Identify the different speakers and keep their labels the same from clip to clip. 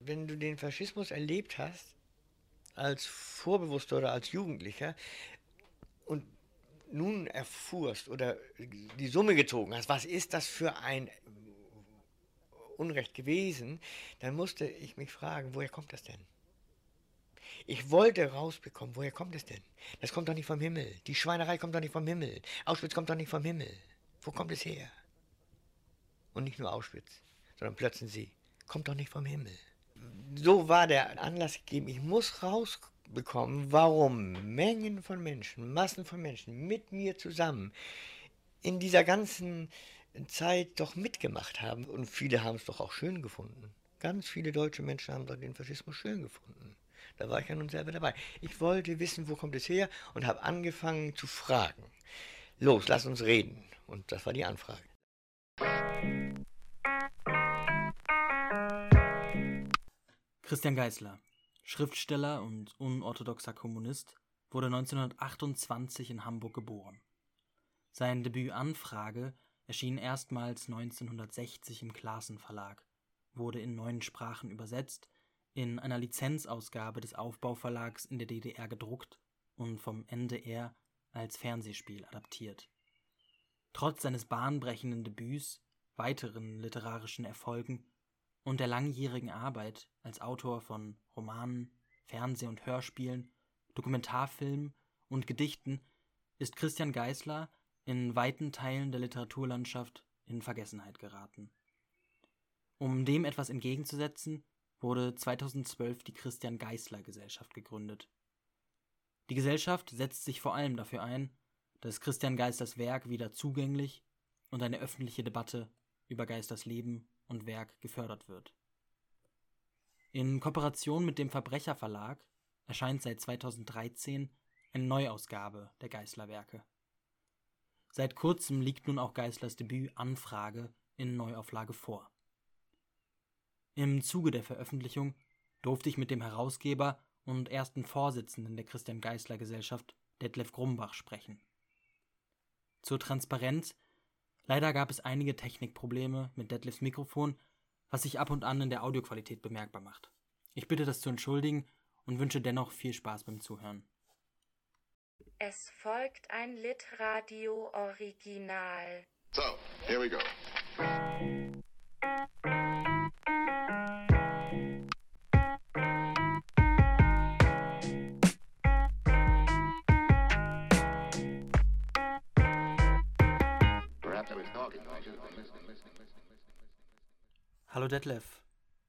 Speaker 1: Wenn du den Faschismus erlebt hast, als Vorbewusster oder als Jugendlicher, und nun erfuhrst oder die Summe gezogen hast, was ist das für ein Unrecht gewesen, dann musste ich mich fragen, woher kommt das denn? Ich wollte rausbekommen, woher kommt es denn? Das kommt doch nicht vom Himmel. Die Schweinerei kommt doch nicht vom Himmel. Auschwitz kommt doch nicht vom Himmel. Wo kommt es her? Und nicht nur Auschwitz, sondern Plötzensee. Kommt doch nicht vom Himmel. So war der Anlass gegeben. Ich muss rausbekommen, warum Mengen von Menschen, Massen von Menschen mit mir zusammen in dieser ganzen Zeit doch mitgemacht haben. Und viele haben es doch auch schön gefunden. Ganz viele deutsche Menschen haben doch den Faschismus schön gefunden. Da war ich ja nun selber dabei. Ich wollte wissen, wo kommt es her und habe angefangen zu fragen. Los, lass uns reden. Und das war die Anfrage.
Speaker 2: Christian Geißler, Schriftsteller und unorthodoxer Kommunist, wurde 1928 in Hamburg geboren. Sein Debüt Anfrage erschien erstmals 1960 im Klassen Verlag, wurde in neun Sprachen übersetzt in einer Lizenzausgabe des Aufbauverlags in der DDR gedruckt und vom NDR als Fernsehspiel adaptiert. Trotz seines bahnbrechenden Debüts, weiteren literarischen Erfolgen und der langjährigen Arbeit als Autor von Romanen, Fernseh- und Hörspielen, Dokumentarfilmen und Gedichten ist Christian Geißler in weiten Teilen der Literaturlandschaft in Vergessenheit geraten. Um dem etwas entgegenzusetzen, wurde 2012 die Christian Geißler Gesellschaft gegründet. Die Gesellschaft setzt sich vor allem dafür ein, dass Christian Geißlers Werk wieder zugänglich und eine öffentliche Debatte über Geißlers Leben und Werk gefördert wird. In Kooperation mit dem Verbrecher Verlag erscheint seit 2013 eine Neuausgabe der Geißler Werke. Seit kurzem liegt nun auch Geißlers Debüt Anfrage in Neuauflage vor im Zuge der Veröffentlichung durfte ich mit dem Herausgeber und ersten Vorsitzenden der Christian Geißler Gesellschaft, Detlef Grumbach, sprechen. Zur Transparenz Leider gab es einige Technikprobleme mit Detlefs Mikrofon, was sich ab und an in der Audioqualität bemerkbar macht. Ich bitte das zu entschuldigen und wünsche dennoch viel Spaß beim Zuhören.
Speaker 3: Es folgt ein Litradio Original.
Speaker 4: So, here we go.
Speaker 2: Hallo Detlef,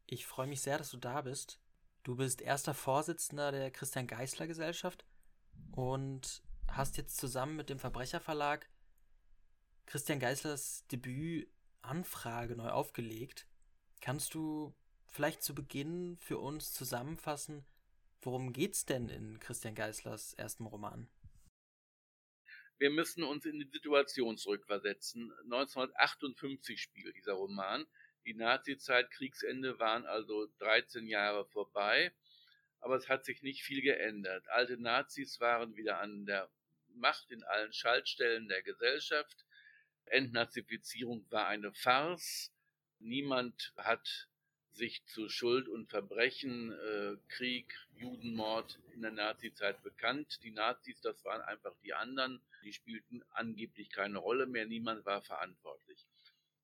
Speaker 2: ich freue mich sehr, dass du da bist. Du bist erster Vorsitzender der Christian Geißler Gesellschaft und hast jetzt zusammen mit dem Verbrecherverlag Christian Geißlers Debüt Anfrage neu aufgelegt. Kannst du vielleicht zu Beginn für uns zusammenfassen, worum geht's denn in Christian Geißlers ersten Roman?
Speaker 5: Wir müssen uns in die Situation zurückversetzen. 1958 spielt dieser Roman. Die Nazi-Zeit, Kriegsende waren also 13 Jahre vorbei, aber es hat sich nicht viel geändert. Alte Nazis waren wieder an der Macht in allen Schaltstellen der Gesellschaft. Entnazifizierung war eine Farce. Niemand hat sich zu Schuld und Verbrechen, äh, Krieg, Judenmord in der Nazizeit bekannt. Die Nazis, das waren einfach die anderen, die spielten angeblich keine Rolle mehr, niemand war verantwortlich.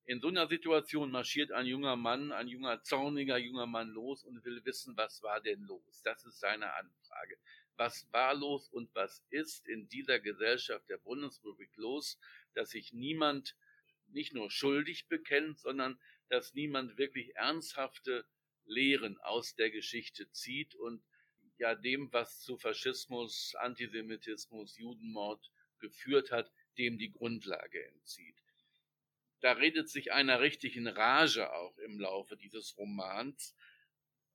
Speaker 5: In so einer Situation marschiert ein junger Mann, ein junger, zorniger junger Mann los und will wissen, was war denn los? Das ist seine Anfrage. Was war los und was ist in dieser Gesellschaft der Bundesrepublik los, dass sich niemand nicht nur schuldig bekennt, sondern dass niemand wirklich ernsthafte Lehren aus der Geschichte zieht und ja dem, was zu Faschismus, Antisemitismus, Judenmord geführt hat, dem die Grundlage entzieht da redet sich einer richtig in Rage auch im Laufe dieses Romans.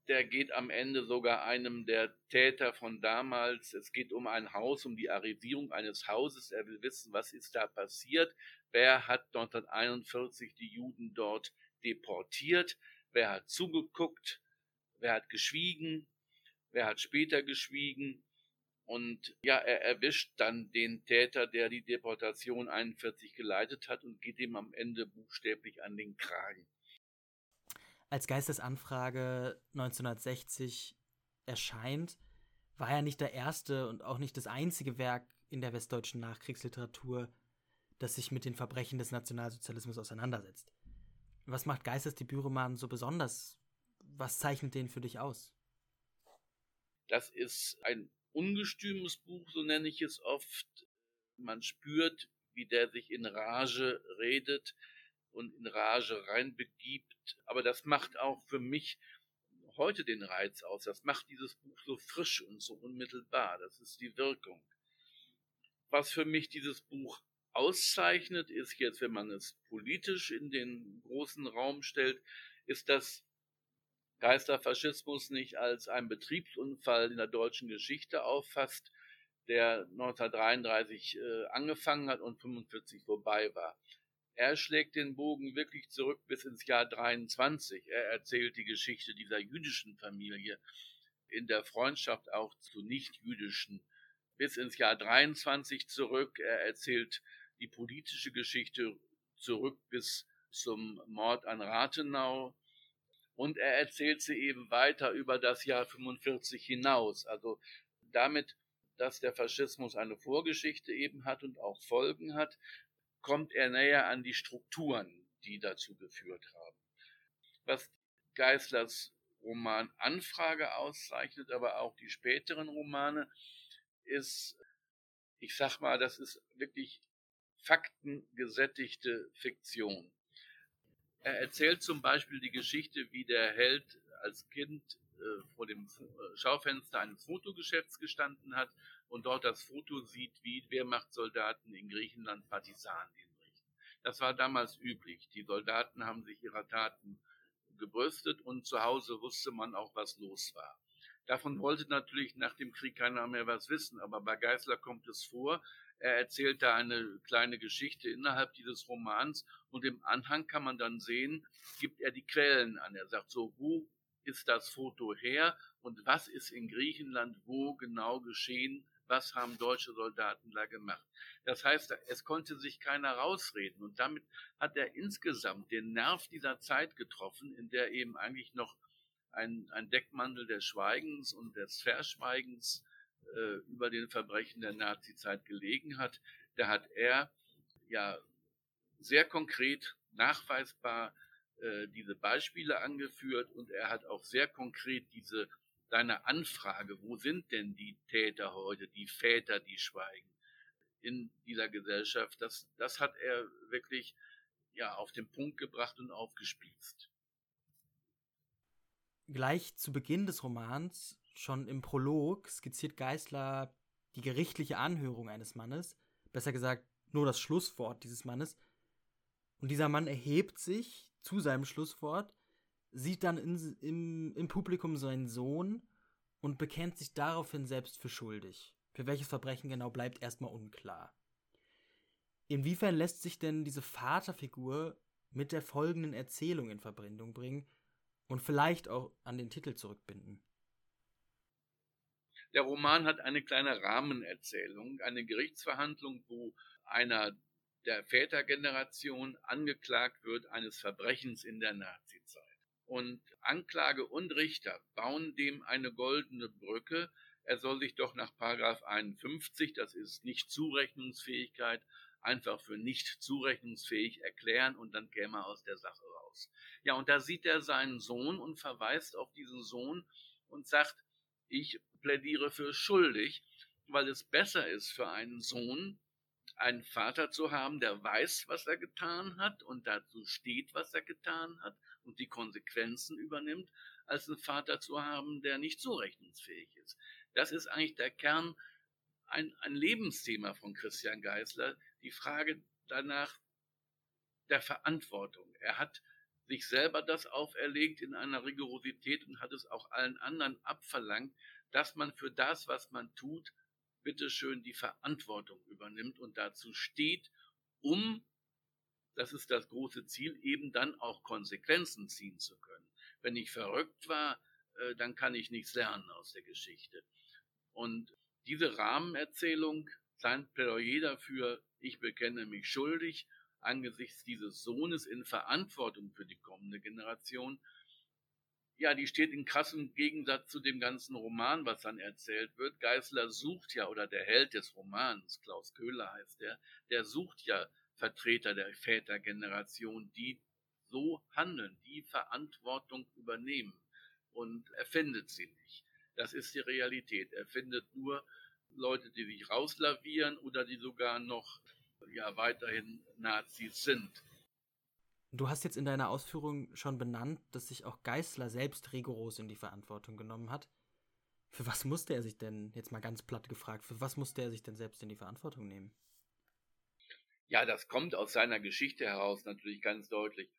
Speaker 5: Der geht am Ende sogar einem der Täter von damals. Es geht um ein Haus, um die Arisierung eines Hauses. Er will wissen, was ist da passiert. Wer hat 1941 die Juden dort deportiert? Wer hat zugeguckt? Wer hat geschwiegen? Wer hat später geschwiegen? Und ja, er erwischt dann den Täter, der die Deportation 41 geleitet hat und geht ihm am Ende buchstäblich an den Kragen.
Speaker 2: Als Geistesanfrage 1960 erscheint, war er nicht der erste und auch nicht das einzige Werk in der westdeutschen Nachkriegsliteratur, das sich mit den Verbrechen des Nationalsozialismus auseinandersetzt. Was macht Geistes Debütroman so besonders? Was zeichnet den für dich aus?
Speaker 5: Das ist ein ungestümes Buch, so nenne ich es oft. Man spürt, wie der sich in Rage redet und in Rage reinbegibt. Aber das macht auch für mich heute den Reiz aus. Das macht dieses Buch so frisch und so unmittelbar. Das ist die Wirkung. Was für mich dieses Buch auszeichnet, ist jetzt, wenn man es politisch in den großen Raum stellt, ist, dass Geisterfaschismus nicht als ein Betriebsunfall in der deutschen Geschichte auffasst, der 1933 äh, angefangen hat und 1945 vorbei war. Er schlägt den Bogen wirklich zurück bis ins Jahr 23. Er erzählt die Geschichte dieser jüdischen Familie in der Freundschaft auch zu nicht-jüdischen bis ins Jahr 23 zurück. Er erzählt die politische Geschichte zurück bis zum Mord an Rathenau. Und er erzählt sie eben weiter über das Jahr 45 hinaus. Also damit, dass der Faschismus eine Vorgeschichte eben hat und auch Folgen hat, kommt er näher an die Strukturen, die dazu geführt haben. Was Geislers Roman Anfrage auszeichnet, aber auch die späteren Romane, ist, ich sag mal, das ist wirklich faktengesättigte Fiktion. Er erzählt zum Beispiel die Geschichte, wie der Held als Kind äh, vor dem äh, Schaufenster eines Fotogeschäfts gestanden hat und dort das Foto sieht, wie Wehrmachtssoldaten in Griechenland Partisanen hinrichten. Das war damals üblich. Die Soldaten haben sich ihrer Taten gebrüstet und zu Hause wusste man auch, was los war. Davon wollte natürlich nach dem Krieg keiner mehr was wissen, aber bei Geisler kommt es vor. Er erzählt da eine kleine Geschichte innerhalb dieses Romans und im Anhang kann man dann sehen, gibt er die Quellen an. Er sagt so, wo ist das Foto her und was ist in Griechenland wo genau geschehen, was haben deutsche Soldaten da gemacht. Das heißt, es konnte sich keiner rausreden und damit hat er insgesamt den Nerv dieser Zeit getroffen, in der eben eigentlich noch ein, ein Deckmantel des Schweigens und des Verschweigens äh, über den Verbrechen der Nazizeit gelegen hat. Da hat er ja sehr konkret nachweisbar äh, diese Beispiele angeführt und er hat auch sehr konkret diese deine Anfrage, wo sind denn die Täter heute, die Väter, die schweigen in dieser Gesellschaft, das, das hat er wirklich ja auf den Punkt gebracht und aufgespießt.
Speaker 2: Gleich zu Beginn des Romans, schon im Prolog, skizziert Geißler die gerichtliche Anhörung eines Mannes, besser gesagt nur das Schlusswort dieses Mannes. Und dieser Mann erhebt sich zu seinem Schlusswort sieht dann in, im, im Publikum seinen Sohn und bekennt sich daraufhin selbst für schuldig. Für welches Verbrechen genau bleibt erstmal unklar. Inwiefern lässt sich denn diese Vaterfigur mit der folgenden Erzählung in Verbindung bringen und vielleicht auch an den Titel zurückbinden?
Speaker 5: Der Roman hat eine kleine Rahmenerzählung, eine Gerichtsverhandlung, wo einer der Vätergeneration angeklagt wird eines Verbrechens in der Nazizeit. Und Anklage und Richter bauen dem eine goldene Brücke. Er soll sich doch nach Paragraph 51, das ist Nicht-Zurechnungsfähigkeit, einfach für nicht zurechnungsfähig erklären und dann käme er aus der Sache raus. Ja, und da sieht er seinen Sohn und verweist auf diesen Sohn und sagt, ich plädiere für schuldig, weil es besser ist für einen Sohn, einen Vater zu haben, der weiß, was er getan hat und dazu steht, was er getan hat und die Konsequenzen übernimmt, als einen Vater zu haben, der nicht zurechnungsfähig ist. Das ist eigentlich der Kern, ein, ein Lebensthema von Christian Geisler, die Frage danach der Verantwortung. Er hat sich selber das auferlegt in einer Rigorosität und hat es auch allen anderen abverlangt, dass man für das, was man tut, bitteschön die Verantwortung übernimmt und dazu steht, um das ist das große Ziel, eben dann auch Konsequenzen ziehen zu können. Wenn ich verrückt war, äh, dann kann ich nichts lernen aus der Geschichte. Und diese Rahmenerzählung, sein Plädoyer dafür, ich bekenne mich schuldig, angesichts dieses Sohnes in Verantwortung für die kommende Generation, ja, die steht in krassem Gegensatz zu dem ganzen Roman, was dann erzählt wird. Geißler sucht ja, oder der Held des Romans, Klaus Köhler heißt der, der sucht ja Vertreter der Vätergeneration, die so handeln, die Verantwortung übernehmen und er findet sie nicht. Das ist die Realität. Er findet nur Leute, die sich rauslavieren oder die sogar noch ja weiterhin Nazis sind.
Speaker 2: Du hast jetzt in deiner Ausführung schon benannt, dass sich auch Geißler selbst rigoros in die Verantwortung genommen hat. Für was musste er sich denn, jetzt mal ganz platt gefragt, für was musste er sich denn selbst in die Verantwortung nehmen?
Speaker 5: Ja, das kommt aus seiner Geschichte heraus natürlich ganz deutlich.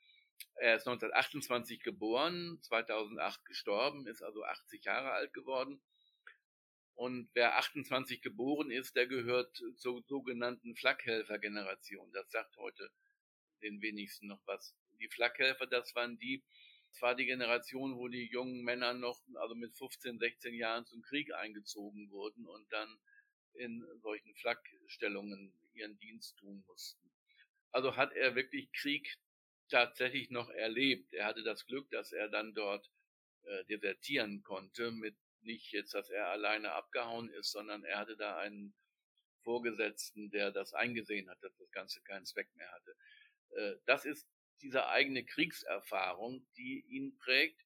Speaker 5: Er ist 1928 geboren, 2008 gestorben, ist also 80 Jahre alt geworden. Und wer 28 geboren ist, der gehört zur sogenannten Flakhelfer-Generation. Das sagt heute den wenigsten noch was. Die Flakhelfer, das waren die, das war die Generation, wo die jungen Männer noch, also mit 15, 16 Jahren zum Krieg eingezogen wurden und dann in solchen Flakstellungen ihren Dienst tun mussten. Also hat er wirklich Krieg tatsächlich noch erlebt. Er hatte das Glück, dass er dann dort äh, desertieren konnte, mit nicht jetzt, dass er alleine abgehauen ist, sondern er hatte da einen Vorgesetzten, der das eingesehen hat, dass das Ganze keinen Zweck mehr hatte. Äh, das ist diese eigene Kriegserfahrung, die ihn prägt.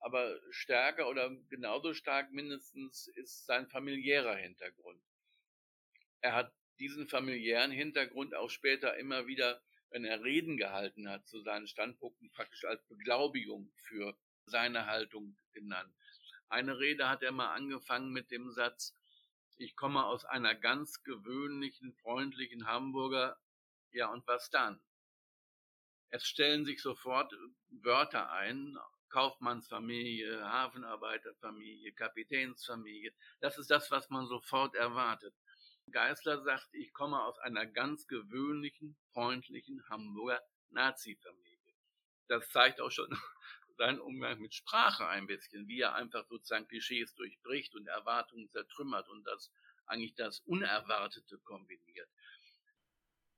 Speaker 5: Aber stärker oder genauso stark mindestens ist sein familiärer Hintergrund. Er hat diesen familiären Hintergrund auch später immer wieder, wenn er Reden gehalten hat, zu seinen Standpunkten praktisch als Beglaubigung für seine Haltung genannt. Eine Rede hat er mal angefangen mit dem Satz, ich komme aus einer ganz gewöhnlichen, freundlichen Hamburger, ja und was dann? Es stellen sich sofort Wörter ein, Kaufmannsfamilie, Hafenarbeiterfamilie, Kapitänsfamilie. Das ist das, was man sofort erwartet. Geißler sagt, ich komme aus einer ganz gewöhnlichen, freundlichen Hamburger Nazi-Familie. Das zeigt auch schon seinen Umgang mit Sprache ein bisschen, wie er einfach sozusagen Klischees durchbricht und Erwartungen zertrümmert und das eigentlich das Unerwartete kombiniert.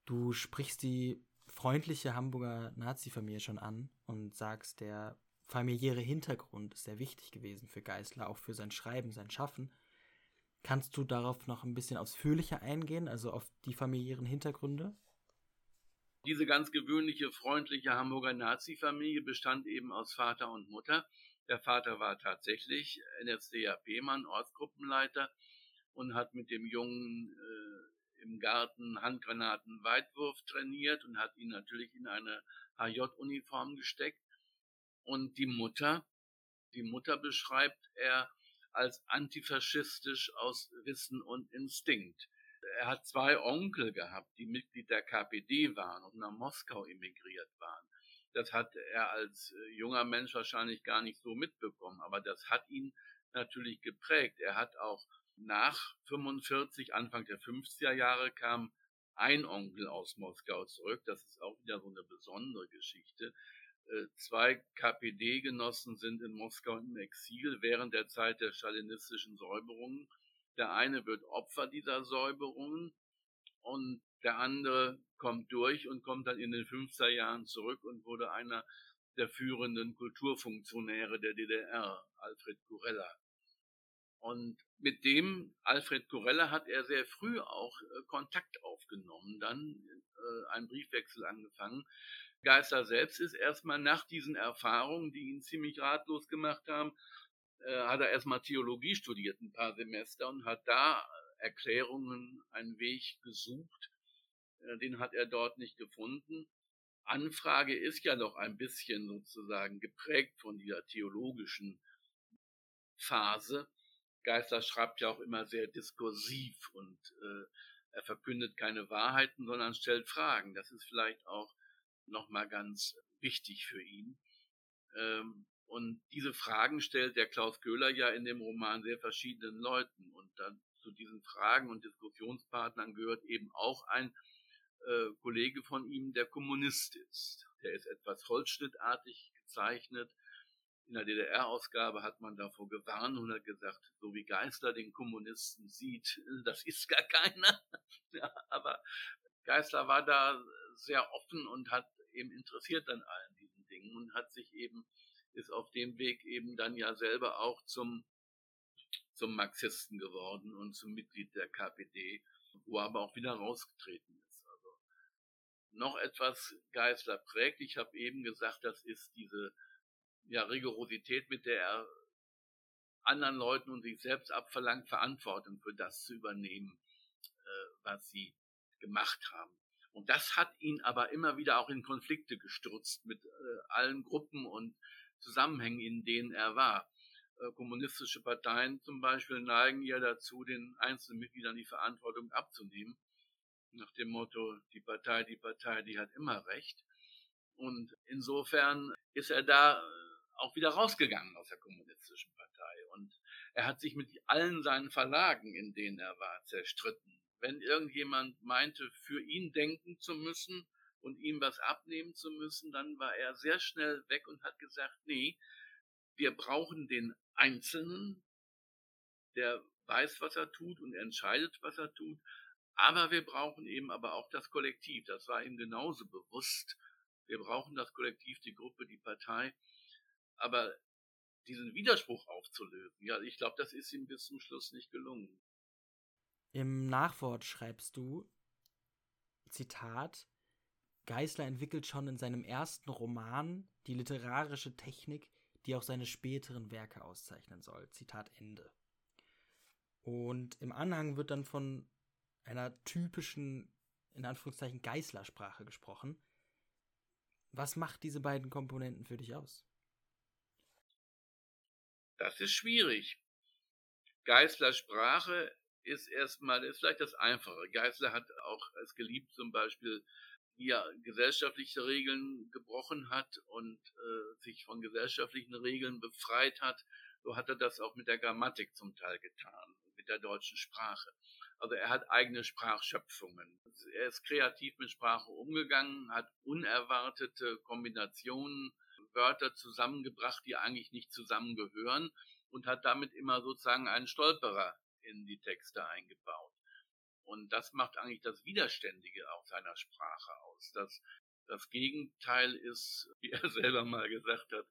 Speaker 2: Du sprichst die freundliche Hamburger Nazi-Familie schon an und sagst, der familiäre Hintergrund ist sehr wichtig gewesen für Geißler, auch für sein Schreiben, sein Schaffen. Kannst du darauf noch ein bisschen ausführlicher eingehen, also auf die familiären Hintergründe?
Speaker 5: Diese ganz gewöhnliche, freundliche Hamburger Nazi-Familie bestand eben aus Vater und Mutter. Der Vater war tatsächlich NSDAP-Mann, Ortsgruppenleiter und hat mit dem Jungen äh, im Garten Handgranaten-Weitwurf trainiert und hat ihn natürlich in eine HJ-Uniform gesteckt. Und die Mutter, die Mutter beschreibt er als antifaschistisch aus Wissen und Instinkt. Er hat zwei Onkel gehabt, die Mitglied der KPD waren und nach Moskau emigriert waren. Das hat er als äh, junger Mensch wahrscheinlich gar nicht so mitbekommen, aber das hat ihn natürlich geprägt. Er hat auch nach 45, Anfang der 50er Jahre kam ein Onkel aus Moskau zurück. Das ist auch wieder so eine besondere Geschichte. Äh, zwei KPD-Genossen sind in Moskau im Exil während der Zeit der stalinistischen Säuberungen. Der eine wird Opfer dieser Säuberungen und der andere kommt durch und kommt dann in den 50er Jahren zurück und wurde einer der führenden Kulturfunktionäre der DDR, Alfred Kurella. Und mit dem Alfred Corella hat er sehr früh auch äh, Kontakt aufgenommen, dann äh, einen Briefwechsel angefangen. Geister selbst ist erstmal nach diesen Erfahrungen, die ihn ziemlich ratlos gemacht haben, äh, hat er erstmal Theologie studiert, ein paar Semester und hat da Erklärungen, einen Weg gesucht. Äh, den hat er dort nicht gefunden. Anfrage ist ja doch ein bisschen sozusagen geprägt von dieser theologischen Phase. Geister schreibt ja auch immer sehr diskursiv und äh, er verkündet keine Wahrheiten, sondern stellt Fragen. Das ist vielleicht auch nochmal ganz wichtig für ihn. Ähm, und diese Fragen stellt der Klaus Köhler ja in dem Roman sehr verschiedenen Leuten. Und dann zu diesen Fragen und Diskussionspartnern gehört eben auch ein äh, Kollege von ihm, der Kommunist ist. Der ist etwas holzschnittartig gezeichnet, in der DDR-Ausgabe hat man davor gewarnt und hat gesagt, so wie Geißler den Kommunisten sieht, das ist gar keiner. Ja, aber Geißler war da sehr offen und hat eben interessiert an allen diesen Dingen und hat sich eben ist auf dem Weg eben dann ja selber auch zum, zum Marxisten geworden und zum Mitglied der KPD, wo er aber auch wieder rausgetreten ist. Also noch etwas Geisler prägt. Ich habe eben gesagt, das ist diese ja, Rigorosität, mit der er anderen Leuten und sich selbst abverlangt, Verantwortung für das zu übernehmen, äh, was sie gemacht haben. Und das hat ihn aber immer wieder auch in Konflikte gestürzt mit äh, allen Gruppen und Zusammenhängen, in denen er war. Äh, kommunistische Parteien zum Beispiel neigen ja dazu, den einzelnen Mitgliedern die Verantwortung abzunehmen. Nach dem Motto, die Partei, die Partei, die hat immer recht. Und insofern ist er da äh, auch wieder rausgegangen aus der kommunistischen Partei. Und er hat sich mit allen seinen Verlagen, in denen er war, zerstritten wenn irgendjemand meinte, für ihn denken zu müssen und ihm was abnehmen zu müssen, dann war er sehr schnell weg und hat gesagt, nee, wir brauchen den Einzelnen, der weiß, was er tut und entscheidet, was er tut, aber wir brauchen eben aber auch das Kollektiv. Das war ihm genauso bewusst. Wir brauchen das Kollektiv, die Gruppe, die Partei. Aber diesen Widerspruch aufzulösen, ja, ich glaube, das ist ihm bis zum Schluss nicht gelungen.
Speaker 2: Im Nachwort schreibst du, Zitat, Geisler entwickelt schon in seinem ersten Roman die literarische Technik, die auch seine späteren Werke auszeichnen soll. Zitat Ende. Und im Anhang wird dann von einer typischen, in Anführungszeichen, Geißler-Sprache gesprochen. Was macht diese beiden Komponenten für dich aus?
Speaker 5: Das ist schwierig. Geißler Sprache ist erstmal, ist vielleicht das Einfache. Geisler hat auch es geliebt, zum Beispiel, er gesellschaftliche Regeln gebrochen hat und äh, sich von gesellschaftlichen Regeln befreit hat. So hat er das auch mit der Grammatik zum Teil getan, mit der deutschen Sprache. Also er hat eigene Sprachschöpfungen. Er ist kreativ mit Sprache umgegangen, hat unerwartete Kombinationen, Wörter zusammengebracht, die eigentlich nicht zusammengehören und hat damit immer sozusagen einen Stolperer in die Texte eingebaut. Und das macht eigentlich das Widerständige auch seiner Sprache aus. Das, das Gegenteil ist, wie er selber mal gesagt hat,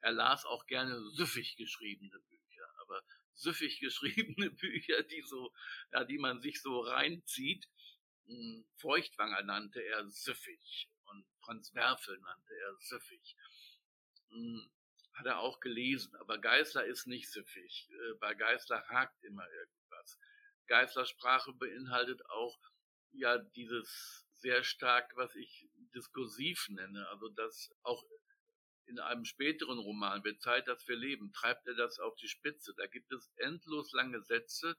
Speaker 5: er las auch gerne süffig geschriebene Bücher, aber süffig geschriebene Bücher, die so, ja, die man sich so reinzieht. Hm, Feuchtwanger nannte er süffig und Franz Werfel nannte er süffig. Hm, hat er auch gelesen, aber Geißler ist nicht süffig. Äh, bei Geißler hakt immer irgendwas. Geißler Sprache beinhaltet auch ja dieses sehr stark, was ich diskursiv nenne, also das auch in einem späteren Roman, wird Zeit, dass wir leben, treibt er das auf die Spitze. Da gibt es endlos lange Sätze,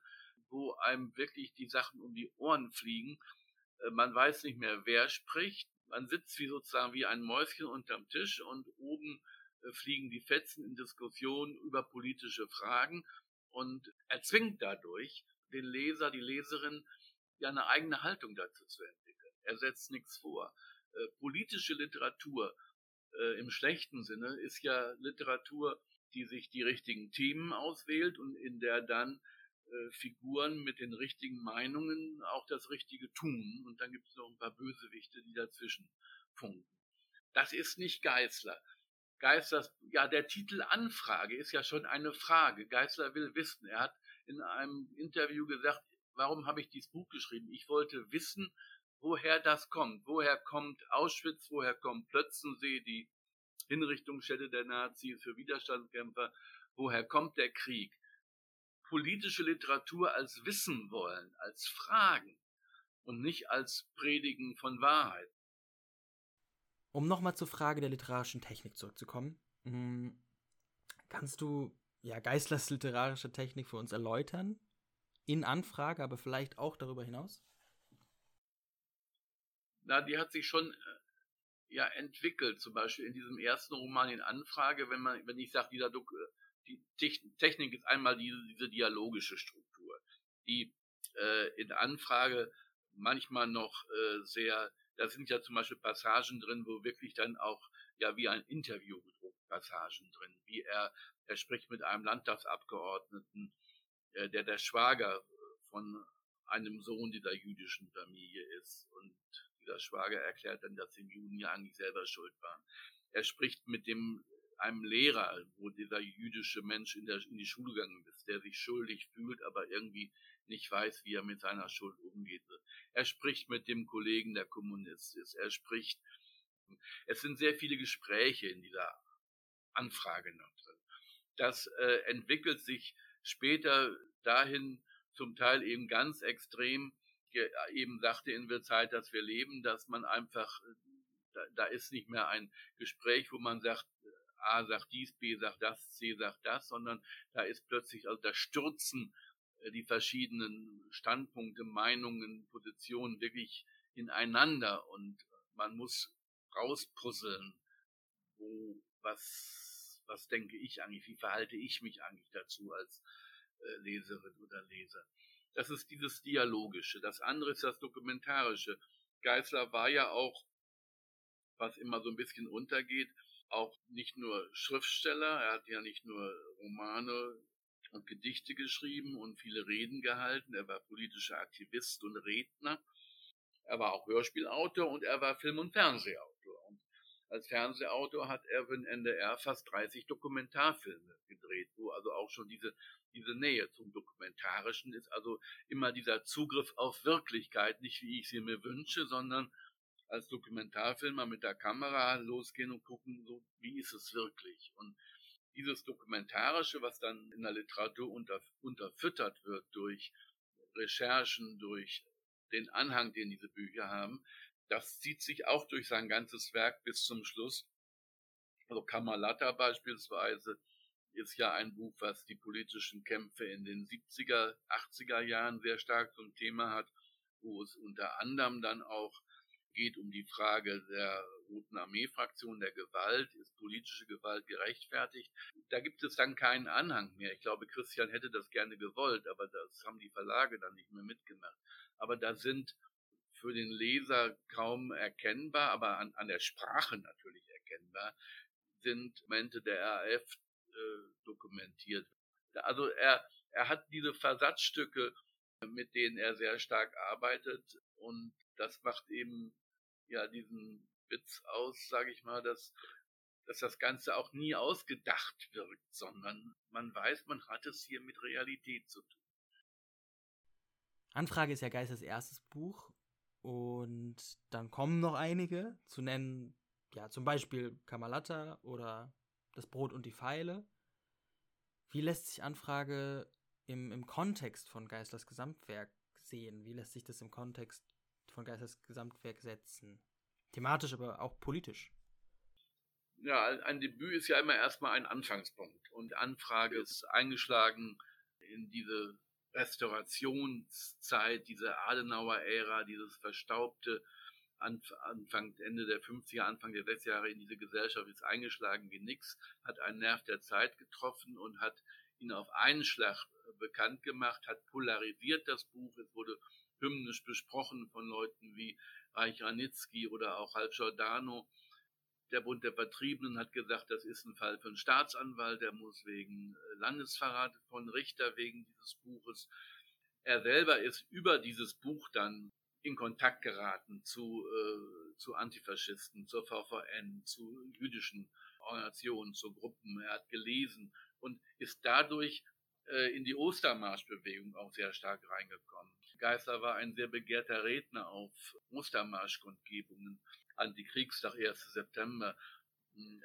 Speaker 5: wo einem wirklich die Sachen um die Ohren fliegen. Äh, man weiß nicht mehr, wer spricht. Man sitzt wie sozusagen wie ein Mäuschen unterm Tisch und oben äh, fliegen die Fetzen in Diskussionen über politische Fragen und erzwingt dadurch den Leser, die Leserin, ja eine eigene Haltung dazu zu entwickeln. Er setzt nichts vor. Äh, politische Literatur äh, im schlechten Sinne ist ja Literatur, die sich die richtigen Themen auswählt und in der dann äh, Figuren mit den richtigen Meinungen auch das Richtige tun. Und dann gibt es noch ein paar Bösewichte, die dazwischen funken. Das ist nicht Geißler. Geisler, ja, der Titel Anfrage ist ja schon eine Frage. Geisler will wissen. Er hat in einem Interview gesagt, warum habe ich dieses Buch geschrieben? Ich wollte wissen, woher das kommt. Woher kommt Auschwitz? Woher kommt Plötzensee, die Hinrichtungsstätte der Nazis für Widerstandskämpfer? Woher kommt der Krieg? Politische Literatur als Wissen wollen, als Fragen und nicht als Predigen von Wahrheit.
Speaker 2: Um nochmal zur Frage der literarischen Technik zurückzukommen, hm, kannst du ja Geislers literarische Technik für uns erläutern? In Anfrage, aber vielleicht auch darüber hinaus?
Speaker 5: Na, die hat sich schon äh, ja entwickelt, zum Beispiel in diesem ersten Roman in Anfrage, wenn man, wenn ich sage, dieser die Technik ist einmal diese, diese dialogische Struktur, die äh, in Anfrage manchmal noch äh, sehr da sind ja zum Beispiel Passagen drin, wo wirklich dann auch ja wie ein Interview gedruckt Passagen drin, wie er, er spricht mit einem Landtagsabgeordneten, äh, der der Schwager von einem Sohn dieser jüdischen Familie ist und dieser Schwager erklärt dann, dass die Juden ja eigentlich selber schuld waren. Er spricht mit dem einem Lehrer, wo dieser jüdische Mensch in, der, in die Schule gegangen ist, der sich schuldig fühlt, aber irgendwie nicht weiß, wie er mit seiner Schuld umgeht. Er spricht mit dem Kollegen, der Kommunist ist. Er spricht. Es sind sehr viele Gespräche in dieser Anfrage noch. Das äh, entwickelt sich später dahin, zum Teil eben ganz extrem, eben sagte in der Zeit, dass wir leben, dass man einfach, da, da ist nicht mehr ein Gespräch, wo man sagt, A sagt dies, B sagt das, C sagt das, sondern da ist plötzlich also das Stürzen äh, die verschiedenen Standpunkte, Meinungen, Positionen wirklich ineinander und man muss rauspuzzeln, wo, was, was denke ich eigentlich, wie verhalte ich mich eigentlich dazu als äh, Leserin oder Leser. Das ist dieses Dialogische. Das andere ist das Dokumentarische. Geisler war ja auch, was immer so ein bisschen untergeht, auch nicht nur Schriftsteller, er hat ja nicht nur Romane und Gedichte geschrieben und viele Reden gehalten, er war politischer Aktivist und Redner, er war auch Hörspielautor und er war Film- und Fernsehautor. Als Fernsehautor hat er für den NDR fast 30 Dokumentarfilme gedreht, wo also auch schon diese diese Nähe zum Dokumentarischen ist also immer dieser Zugriff auf Wirklichkeit, nicht wie ich sie mir wünsche, sondern als Dokumentarfilmer mit der Kamera losgehen und gucken, so, wie ist es wirklich? Und dieses Dokumentarische, was dann in der Literatur unter, unterfüttert wird durch Recherchen, durch den Anhang, den diese Bücher haben, das zieht sich auch durch sein ganzes Werk bis zum Schluss. Also Kamalata beispielsweise ist ja ein Buch, was die politischen Kämpfe in den 70er, 80er Jahren sehr stark zum Thema hat, wo es unter anderem dann auch geht um die Frage der Roten Armee-Fraktion, der Gewalt, ist politische Gewalt gerechtfertigt. Da gibt es dann keinen Anhang mehr. Ich glaube, Christian hätte das gerne gewollt, aber das haben die Verlage dann nicht mehr mitgemacht. Aber da sind für den Leser kaum erkennbar, aber an, an der Sprache natürlich erkennbar, sind Momente der RAF äh, dokumentiert. Also er, er hat diese Versatzstücke, mit denen er sehr stark arbeitet und das macht eben ja diesen Witz aus, sage ich mal, dass, dass das Ganze auch nie ausgedacht wirkt, sondern man weiß, man hat es hier mit Realität zu tun.
Speaker 2: Anfrage ist ja Geistes erstes Buch und dann kommen noch einige, zu nennen, ja, zum Beispiel Kamalata oder das Brot und die Pfeile. Wie lässt sich Anfrage im, im Kontext von Geislers Gesamtwerk sehen? Wie lässt sich das im Kontext von Geislers Gesamtwerk setzen? Thematisch, aber auch politisch.
Speaker 5: Ja, ein Debüt ist ja immer erstmal ein Anfangspunkt. Und Anfrage ist eingeschlagen in diese Restaurationszeit, diese Adenauer Ära, dieses verstaubte Anfang, Ende der 50er, Anfang der 60er Jahre in diese Gesellschaft ist eingeschlagen wie nix, hat einen Nerv der Zeit getroffen und hat ihn auf einen Schlag bekannt gemacht, hat polarisiert das Buch. Es wurde hymnisch besprochen von Leuten wie Reich Ranitzky oder auch Hal Giordano. Der Bund der Vertriebenen hat gesagt, das ist ein Fall für einen Staatsanwalt, der muss wegen äh, Landesverrat von Richter wegen dieses Buches. Er selber ist über dieses Buch dann in Kontakt geraten zu, äh, zu Antifaschisten, zur VVN, zu jüdischen Organisationen, zu Gruppen. Er hat gelesen und ist dadurch äh, in die Ostermarschbewegung auch sehr stark reingekommen. Geißler war ein sehr begehrter Redner auf Ostermarschkundgebungen, Antikriegstag, 1. September.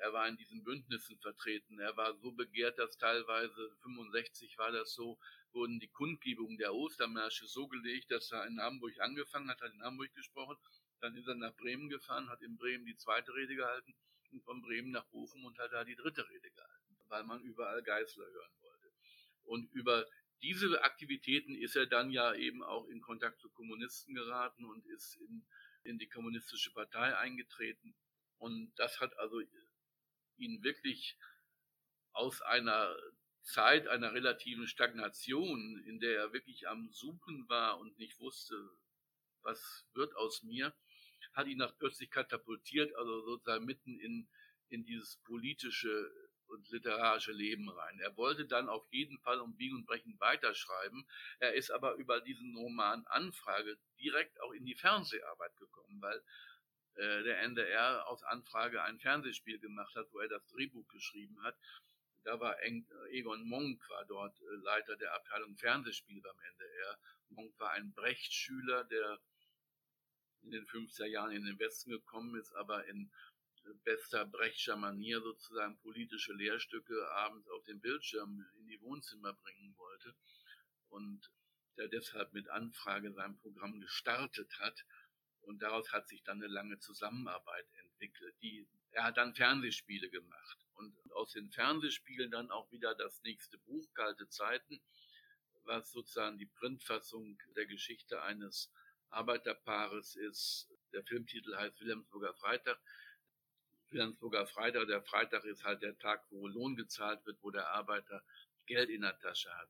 Speaker 5: Er war in diesen Bündnissen vertreten. Er war so begehrt, dass teilweise 65 war das so, wurden die Kundgebungen der Ostermärsche so gelegt, dass er in Hamburg angefangen hat, hat in Hamburg gesprochen, dann ist er nach Bremen gefahren, hat in Bremen die zweite Rede gehalten und von Bremen nach Bochum und hat da die dritte Rede gehalten, weil man überall Geißler hören wollte. Und über diese Aktivitäten ist er dann ja eben auch in Kontakt zu Kommunisten geraten und ist in, in die kommunistische Partei eingetreten. Und das hat also ihn wirklich aus einer Zeit einer relativen Stagnation, in der er wirklich am Suchen war und nicht wusste, was wird aus mir, hat ihn nach plötzlich katapultiert, also sozusagen mitten in, in dieses politische und literarische Leben rein. Er wollte dann auf jeden Fall um Biegen und Brechen weiterschreiben. Er ist aber über diesen Roman Anfrage direkt auch in die Fernseharbeit gekommen, weil äh, der NDR aus Anfrage ein Fernsehspiel gemacht hat, wo er das Drehbuch geschrieben hat. Da war Egon Monk war dort äh, Leiter der Abteilung Fernsehspiel beim NDR. Monk war ein Brecht-Schüler, der in den 50er Jahren in den Westen gekommen ist, aber in bester Brechtscher Manier sozusagen politische Lehrstücke abends auf dem Bildschirm in die Wohnzimmer bringen wollte und der deshalb mit Anfrage sein Programm gestartet hat. Und daraus hat sich dann eine lange Zusammenarbeit entwickelt. Die, er hat dann Fernsehspiele gemacht und aus den Fernsehspielen dann auch wieder das nächste Buch, Kalte Zeiten, was sozusagen die Printfassung der Geschichte eines Arbeiterpaares ist. Der Filmtitel heißt Wilhelmsburger Freitag. Wilhelmsburger Freitag, der Freitag ist halt der Tag, wo Lohn gezahlt wird, wo der Arbeiter Geld in der Tasche hat.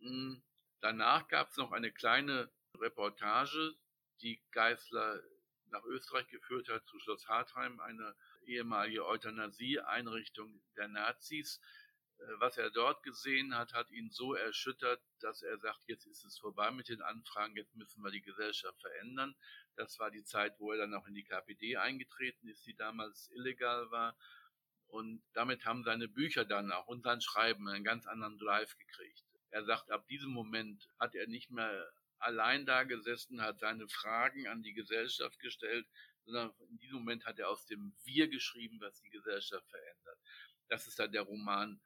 Speaker 5: Hm, danach gab es noch eine kleine Reportage, die Geißler nach Österreich geführt hat, zu Schloss Hartheim, eine ehemalige Euthanasie-Einrichtung der Nazis. Äh, was er dort gesehen hat, hat ihn so erschüttert, dass er sagt, jetzt ist es vorbei mit den Anfragen, jetzt müssen wir die Gesellschaft verändern. Das war die Zeit, wo er dann auch in die KPD eingetreten ist, die damals illegal war. Und damit haben seine Bücher dann auch und sein Schreiben einen ganz anderen Drive gekriegt. Er sagt, ab diesem Moment hat er nicht mehr allein da gesessen, hat seine Fragen an die Gesellschaft gestellt, sondern in diesem Moment hat er aus dem Wir geschrieben, was die Gesellschaft verändert. Das ist dann der Roman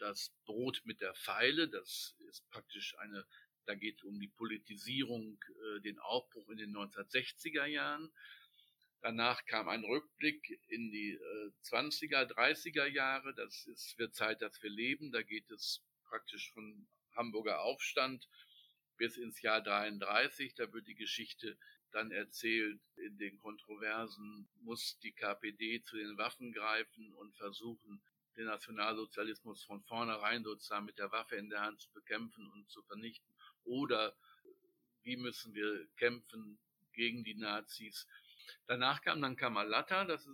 Speaker 5: Das Brot mit der Pfeile. Das ist praktisch eine da geht es um die Politisierung, äh, den Aufbruch in den 1960er Jahren. Danach kam ein Rückblick in die äh, 20er, 30er Jahre. Das ist, wird Zeit, dass wir leben. Da geht es praktisch von Hamburger Aufstand bis ins Jahr 33. Da wird die Geschichte dann erzählt. In den Kontroversen muss die KPD zu den Waffen greifen und versuchen, den Nationalsozialismus von vornherein sozusagen mit der Waffe in der Hand zu bekämpfen und zu vernichten oder wie müssen wir kämpfen gegen die Nazis. Danach kam dann Kamalatta, das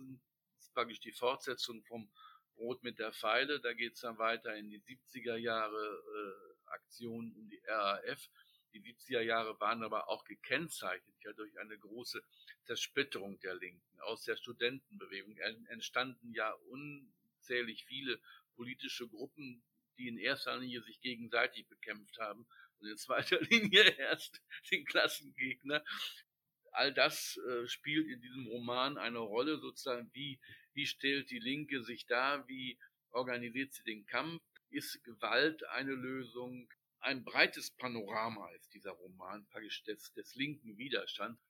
Speaker 5: ist praktisch die Fortsetzung vom Brot mit der Pfeile. Da geht es dann weiter in die 70er Jahre äh, Aktionen um die RAF. Die 70er Jahre waren aber auch gekennzeichnet ja durch eine große Zersplitterung der Linken. Aus der Studentenbewegung entstanden ja unzählig viele politische Gruppen, die in erster Linie sich gegenseitig bekämpft haben und in zweiter Linie erst den Klassengegner. All das äh, spielt in diesem Roman eine Rolle, sozusagen, wie, wie stellt die Linke sich da, wie organisiert sie den Kampf, ist Gewalt eine Lösung, ein breites Panorama ist dieser Roman des, des linken Widerstands.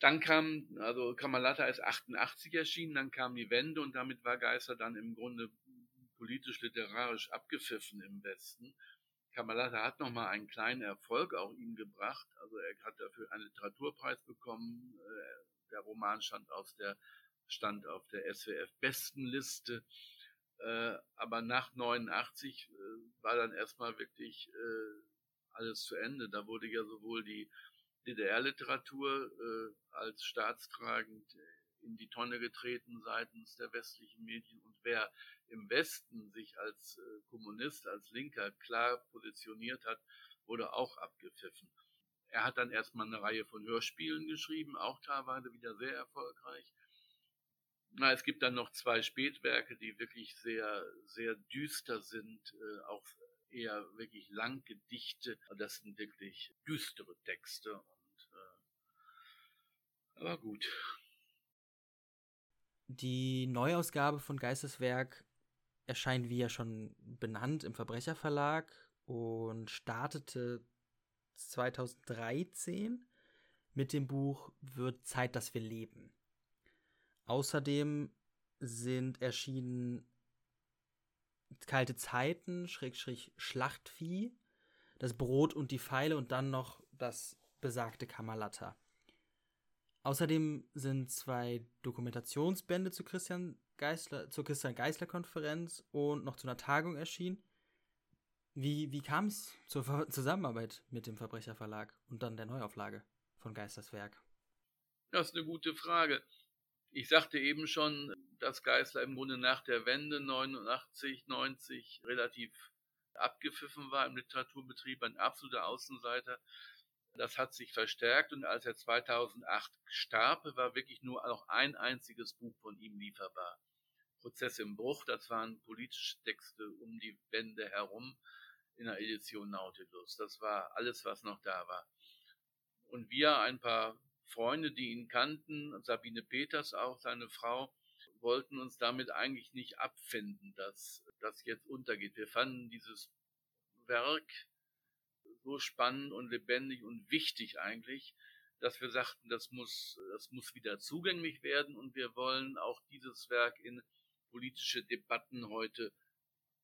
Speaker 5: Dann kam, also Kamalata ist 88 erschienen, dann kam die Wende und damit war Geister dann im Grunde politisch-literarisch abgepfiffen im Westen. Kamalata hat nochmal einen kleinen Erfolg auch ihm gebracht. Also er hat dafür einen Literaturpreis bekommen. Äh, der Roman stand auf der, stand auf der SWF Bestenliste. Äh, aber nach 89 äh, war dann erstmal wirklich alles zu Ende. Da wurde ja sowohl die DDR-Literatur als staatstragend in die Tonne getreten seitens der westlichen Medien und wer im Westen sich als äh, Kommunist, als Linker klar positioniert hat, wurde auch abgepfiffen. Er hat dann erstmal eine Reihe von Hörspielen geschrieben, auch teilweise wieder sehr erfolgreich. Na, es gibt dann noch zwei Spätwerke, die wirklich sehr, sehr düster sind, äh, auch eher wirklich lang Gedichte. Das sind wirklich düstere Texte und äh, aber gut.
Speaker 2: Die Neuausgabe von Geisteswerk erscheint, wie ja schon benannt, im Verbrecherverlag und startete 2013 mit dem Buch Wird Zeit, dass wir leben. Außerdem sind erschienen Kalte Zeiten, Schrägstrich Schlachtvieh, das Brot und die Pfeile und dann noch das besagte Kamalatta. Außerdem sind zwei Dokumentationsbände zu Christian Geisler, zur Christian Geisler Konferenz und noch zu einer Tagung erschienen. Wie, wie kam es zur Ver Zusammenarbeit mit dem Verbrecherverlag und dann der Neuauflage von Geisters Werk?
Speaker 5: Das ist eine gute Frage. Ich sagte eben schon, dass Geisler im Grunde nach der Wende 89, 90 relativ abgepfiffen war im Literaturbetrieb, ein absoluter Außenseiter. Das hat sich verstärkt und als er 2008 starb, war wirklich nur noch ein einziges Buch von ihm lieferbar. Prozess im Bruch, das waren politische Texte um die Wände herum in der Edition Nautilus. Das war alles, was noch da war. Und wir, ein paar Freunde, die ihn kannten, Sabine Peters auch, seine Frau, wollten uns damit eigentlich nicht abfinden, dass das jetzt untergeht. Wir fanden dieses Werk so spannend und lebendig und wichtig eigentlich, dass wir sagten, das muss, das muss wieder zugänglich werden und wir wollen auch dieses Werk in politische Debatten heute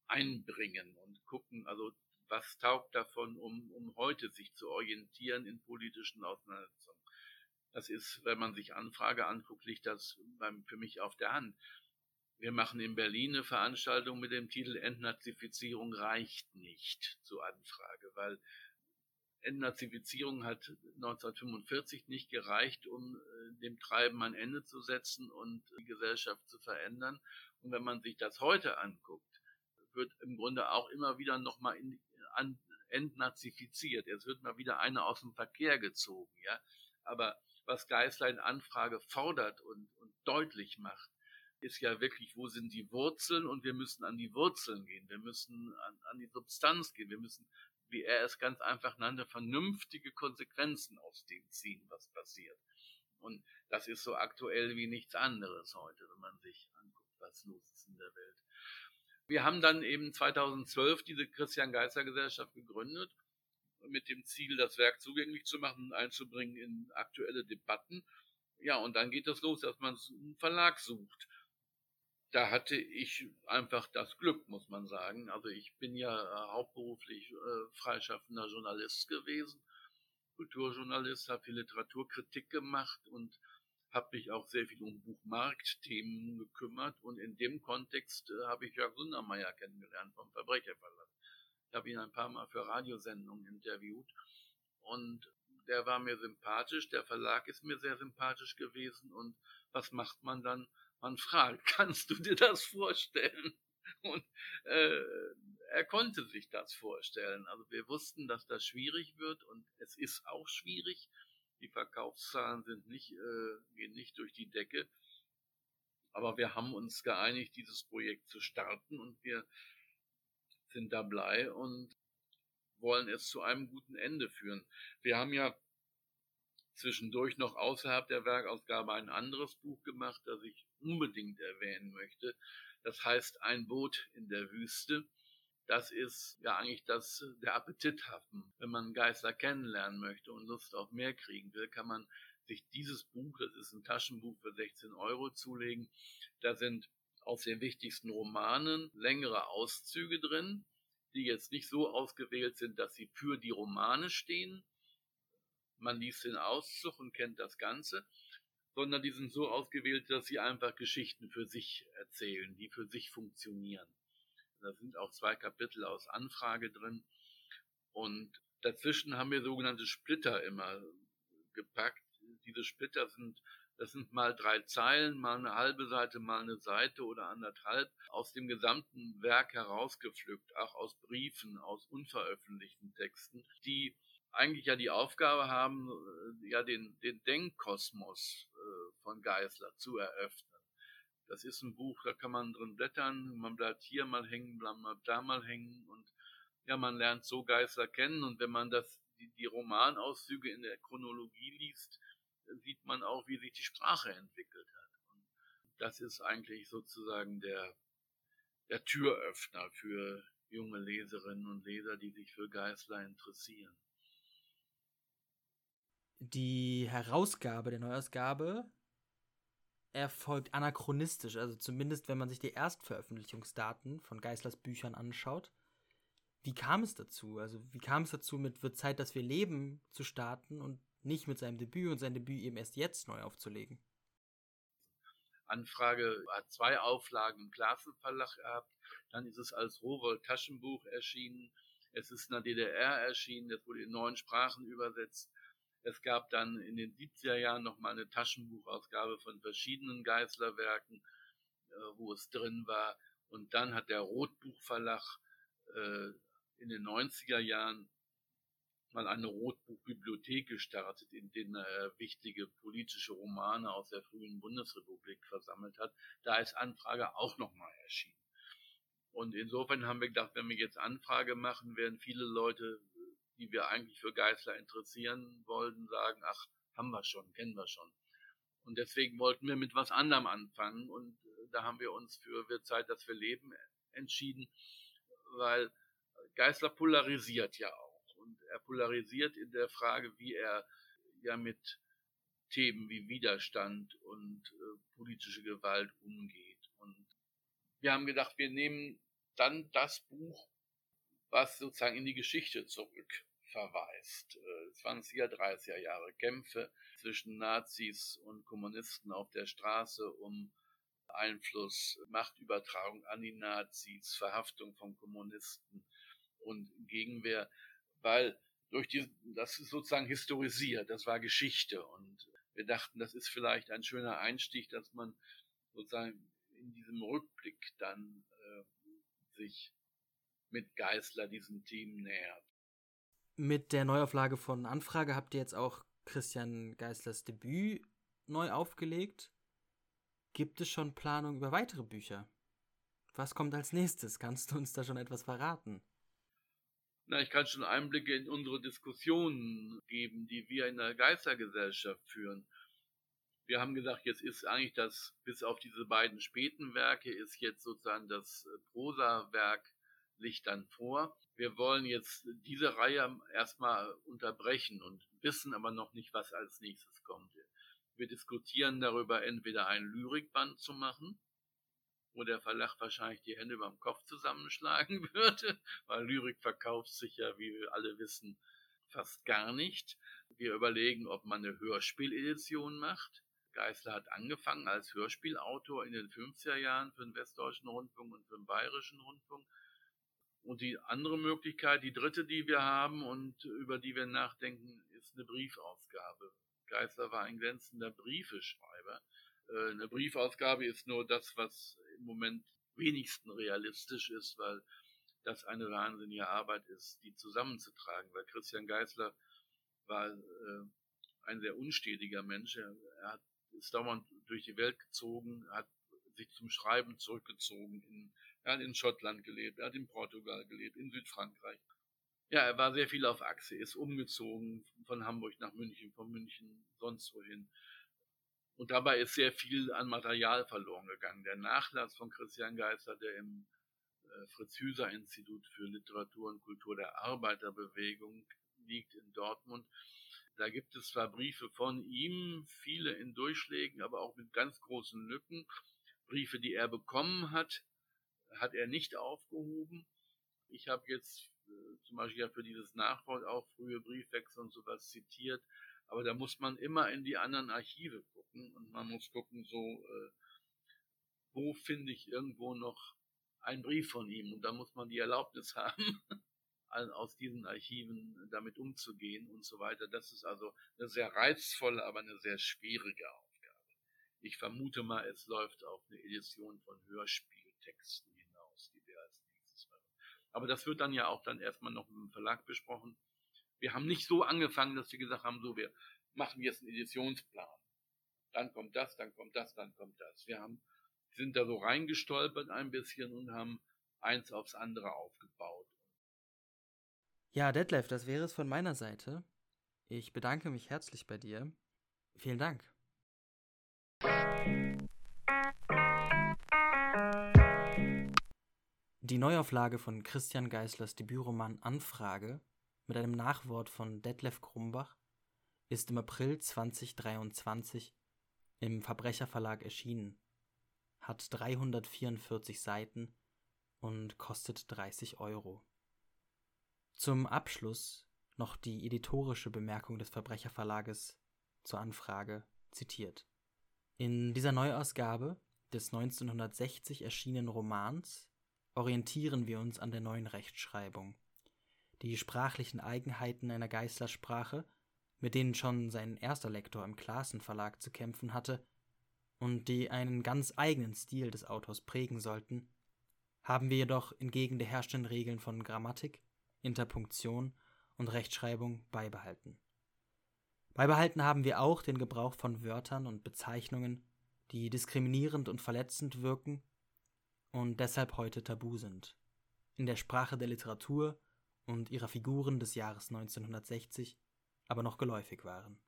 Speaker 5: einbringen und gucken, also was taugt davon, um, um heute sich zu orientieren in politischen Auseinandersetzungen. Das ist, wenn man sich Anfrage anguckt, liegt das beim, für mich auf der Hand. Wir machen in Berlin eine Veranstaltung mit dem Titel Entnazifizierung reicht nicht zur Anfrage, weil Entnazifizierung hat 1945 nicht gereicht, um äh, dem Treiben ein Ende zu setzen und die Gesellschaft zu verändern. Und wenn man sich das heute anguckt, wird im Grunde auch immer wieder nochmal entnazifiziert. Es wird mal wieder einer aus dem Verkehr gezogen, ja. Aber was Geisler in Anfrage fordert und, und deutlich macht, ist ja wirklich, wo sind die Wurzeln und wir müssen an die Wurzeln gehen, wir müssen an, an die Substanz gehen, wir müssen, wie er es ganz einfach nannte, vernünftige Konsequenzen aus dem ziehen, was passiert. Und das ist so aktuell wie nichts anderes heute, wenn man sich anguckt, was los ist in der Welt. Wir haben dann eben 2012 diese Christian Geißler Gesellschaft gegründet mit dem Ziel, das Werk zugänglich zu machen und einzubringen in aktuelle Debatten. Ja, und dann geht es los, dass man einen Verlag sucht. Da hatte ich einfach das Glück, muss man sagen. Also ich bin ja hauptberuflich äh, freischaffender Journalist gewesen, Kulturjournalist, habe viel Literaturkritik gemacht und habe mich auch sehr viel um Buchmarktthemen gekümmert und in dem Kontext äh, habe ich Jörg Sundermeier kennengelernt vom Verbrecherverlag. Ich habe ihn ein paar Mal für Radiosendungen interviewt und der war mir sympathisch, der Verlag ist mir sehr sympathisch gewesen und was macht man dann? Man fragt, kannst du dir das vorstellen? Und äh, er konnte sich das vorstellen. Also wir wussten, dass das schwierig wird und es ist auch schwierig. Die Verkaufszahlen sind nicht, äh, gehen nicht durch die Decke. Aber wir haben uns geeinigt, dieses Projekt zu starten und wir sind dabei und wollen es zu einem guten Ende führen. Wir haben ja zwischendurch noch außerhalb der Werkausgabe ein anderes Buch gemacht, das ich unbedingt erwähnen möchte. Das heißt Ein Boot in der Wüste. Das ist ja eigentlich das, der Appetithafen. Wenn man Geister kennenlernen möchte und Lust auf mehr kriegen will, kann man sich dieses Buch, das ist ein Taschenbuch für 16 Euro zulegen. Da sind aus den wichtigsten Romanen längere Auszüge drin, die jetzt nicht so ausgewählt sind, dass sie für die Romane stehen. Man liest den Auszug und kennt das Ganze, sondern die sind so ausgewählt, dass sie einfach Geschichten für sich erzählen, die für sich funktionieren. Da sind auch zwei Kapitel aus Anfrage drin. Und dazwischen haben wir sogenannte Splitter immer gepackt. Diese Splitter sind das sind mal drei Zeilen, mal eine halbe Seite, mal eine Seite oder anderthalb aus dem gesamten Werk herausgepflückt, auch aus Briefen, aus unveröffentlichten Texten, die eigentlich ja die Aufgabe haben, äh, ja den, den Denkkosmos äh, von Geisler zu eröffnen. Das ist ein Buch, da kann man drin blättern, man bleibt hier mal hängen, bleibt da mal hängen und ja, man lernt so Geisler kennen und wenn man das, die, die Romanauszüge in der Chronologie liest, sieht man auch, wie sich die Sprache entwickelt hat. Und das ist eigentlich sozusagen der, der Türöffner für junge Leserinnen und Leser, die sich für Geißler interessieren.
Speaker 2: Die Herausgabe der Neuausgabe erfolgt anachronistisch, also zumindest wenn man sich die Erstveröffentlichungsdaten von Geißlers Büchern anschaut. Wie kam es dazu? Also wie kam es dazu, mit Wird Zeit, dass wir leben zu starten und nicht mit seinem Debüt und sein Debüt eben erst jetzt neu aufzulegen.
Speaker 5: Anfrage hat zwei Auflagen im Klassenverlag gehabt, dann ist es als Rowold Taschenbuch erschienen, es ist in der DDR erschienen, das wurde in neun Sprachen übersetzt. Es gab dann in den 70er Jahren nochmal eine Taschenbuchausgabe von verschiedenen Geißlerwerken, äh, wo es drin war. Und dann hat der Rotbuchverlag äh, in den 90er Jahren mal eine Rotbuchbibliothek gestartet, in denen er wichtige politische Romane aus der frühen Bundesrepublik versammelt hat. Da ist Anfrage auch nochmal erschienen. Und insofern haben wir gedacht, wenn wir jetzt Anfrage machen, werden viele Leute, die wir eigentlich für Geißler interessieren wollten, sagen, ach, haben wir schon, kennen wir schon. Und deswegen wollten wir mit was anderem anfangen und äh, da haben wir uns für Wird Zeit, dass wir leben entschieden, weil Geißler polarisiert ja auch und er polarisiert in der Frage, wie er ja mit Themen wie Widerstand und äh, politische Gewalt umgeht. Und wir haben gedacht, wir nehmen dann das Buch, was sozusagen in die Geschichte zurück verweist. 20er, äh, 30er Jahre Kämpfe zwischen Nazis und Kommunisten auf der Straße um Einfluss, Machtübertragung an die Nazis, Verhaftung von Kommunisten und Gegenwehr, weil durch die, das ist sozusagen historisiert, das war Geschichte und wir dachten, das ist vielleicht ein schöner Einstieg, dass man sozusagen in diesem Rückblick dann äh, sich mit Geißler diesem Team nähert.
Speaker 2: Mit der Neuauflage von Anfrage habt ihr jetzt auch Christian Geißlers Debüt neu aufgelegt. Gibt es schon Planung über weitere Bücher? Was kommt als nächstes? Kannst du uns da schon etwas verraten?
Speaker 5: Na, ich kann schon Einblicke in unsere Diskussionen geben, die wir in der Geistergesellschaft führen. Wir haben gesagt, jetzt ist eigentlich das, bis auf diese beiden späten Werke, ist jetzt sozusagen das äh, Prosa-Werk Licht dann vor. Wir wollen jetzt diese Reihe erstmal unterbrechen und wissen aber noch nicht, was als nächstes kommt. Wir diskutieren darüber, entweder ein Lyrikband zu machen, wo der Verlag wahrscheinlich die Hände beim Kopf zusammenschlagen würde, weil Lyrik verkauft sich ja, wie wir alle wissen, fast gar nicht. Wir überlegen, ob man eine Hörspieledition macht. Geißler hat angefangen als Hörspielautor in den 50er Jahren für den Westdeutschen Rundfunk und für den Bayerischen Rundfunk. Und die andere Möglichkeit, die dritte, die wir haben und über die wir nachdenken, ist eine Briefausgabe. Geißler war ein glänzender Briefeschreiber. Äh, eine Briefausgabe ist nur das, was im Moment wenigsten realistisch ist, weil das eine wahnsinnige Arbeit ist, die zusammenzutragen. Weil Christian Geißler war äh, ein sehr unstetiger Mensch. Er, er hat ist dauernd durch die Welt gezogen, hat sich zum Schreiben zurückgezogen. In, er hat in Schottland gelebt, er hat in Portugal gelebt, in Südfrankreich. Ja, er war sehr viel auf Achse, ist umgezogen von Hamburg nach München, von München sonst wohin. Und dabei ist sehr viel an Material verloren gegangen. Der Nachlass von Christian Geister, der im äh, Fritz-Hüser-Institut für Literatur und Kultur der Arbeiterbewegung liegt in Dortmund, da gibt es zwar Briefe von ihm, viele in Durchschlägen, aber auch mit ganz großen Lücken. Briefe, die er bekommen hat, hat er nicht aufgehoben. Ich habe jetzt äh, zum Beispiel ja für dieses Nachwort auch frühe Briefwechsel und sowas zitiert, aber da muss man immer in die anderen Archive gucken und man muss gucken, so, äh, wo finde ich irgendwo noch einen Brief von ihm und da muss man die Erlaubnis haben, aus diesen Archiven damit umzugehen und so weiter. Das ist also eine sehr reizvolle, aber eine sehr schwierige Aufgabe. Ich vermute mal, es läuft auf eine Edition von Hörspieltexten hinaus, die wir als nächstes machen. Aber das wird dann ja auch dann erstmal noch mit dem Verlag besprochen. Wir haben nicht so angefangen, dass wir gesagt haben, so, wir machen jetzt einen Editionsplan. Dann kommt das, dann kommt das, dann kommt das. Wir haben, sind da so reingestolpert ein bisschen und haben eins aufs andere aufgebaut.
Speaker 2: Ja, Detlef, das wäre es von meiner Seite. Ich bedanke mich herzlich bei dir. Vielen Dank. Die Neuauflage von Christian Geislers Debütroman Anfrage mit einem Nachwort von Detlef Krumbach ist im April 2023 im Verbrecherverlag erschienen, hat 344 Seiten und kostet 30 Euro. Zum Abschluss noch die editorische Bemerkung des Verbrecherverlages zur Anfrage zitiert. In dieser Neuausgabe des 1960 erschienenen Romans orientieren wir uns an der neuen Rechtschreibung die sprachlichen Eigenheiten einer Geißlersprache, mit denen schon sein erster Lektor im Classen Verlag zu kämpfen hatte und die einen ganz eigenen Stil des Autors prägen sollten, haben wir jedoch entgegen der herrschenden Regeln von Grammatik, Interpunktion und Rechtschreibung beibehalten. Beibehalten haben wir auch den Gebrauch von Wörtern und Bezeichnungen, die diskriminierend und verletzend wirken und deshalb heute tabu sind. In der Sprache der Literatur und ihrer Figuren des Jahres 1960 aber noch geläufig waren.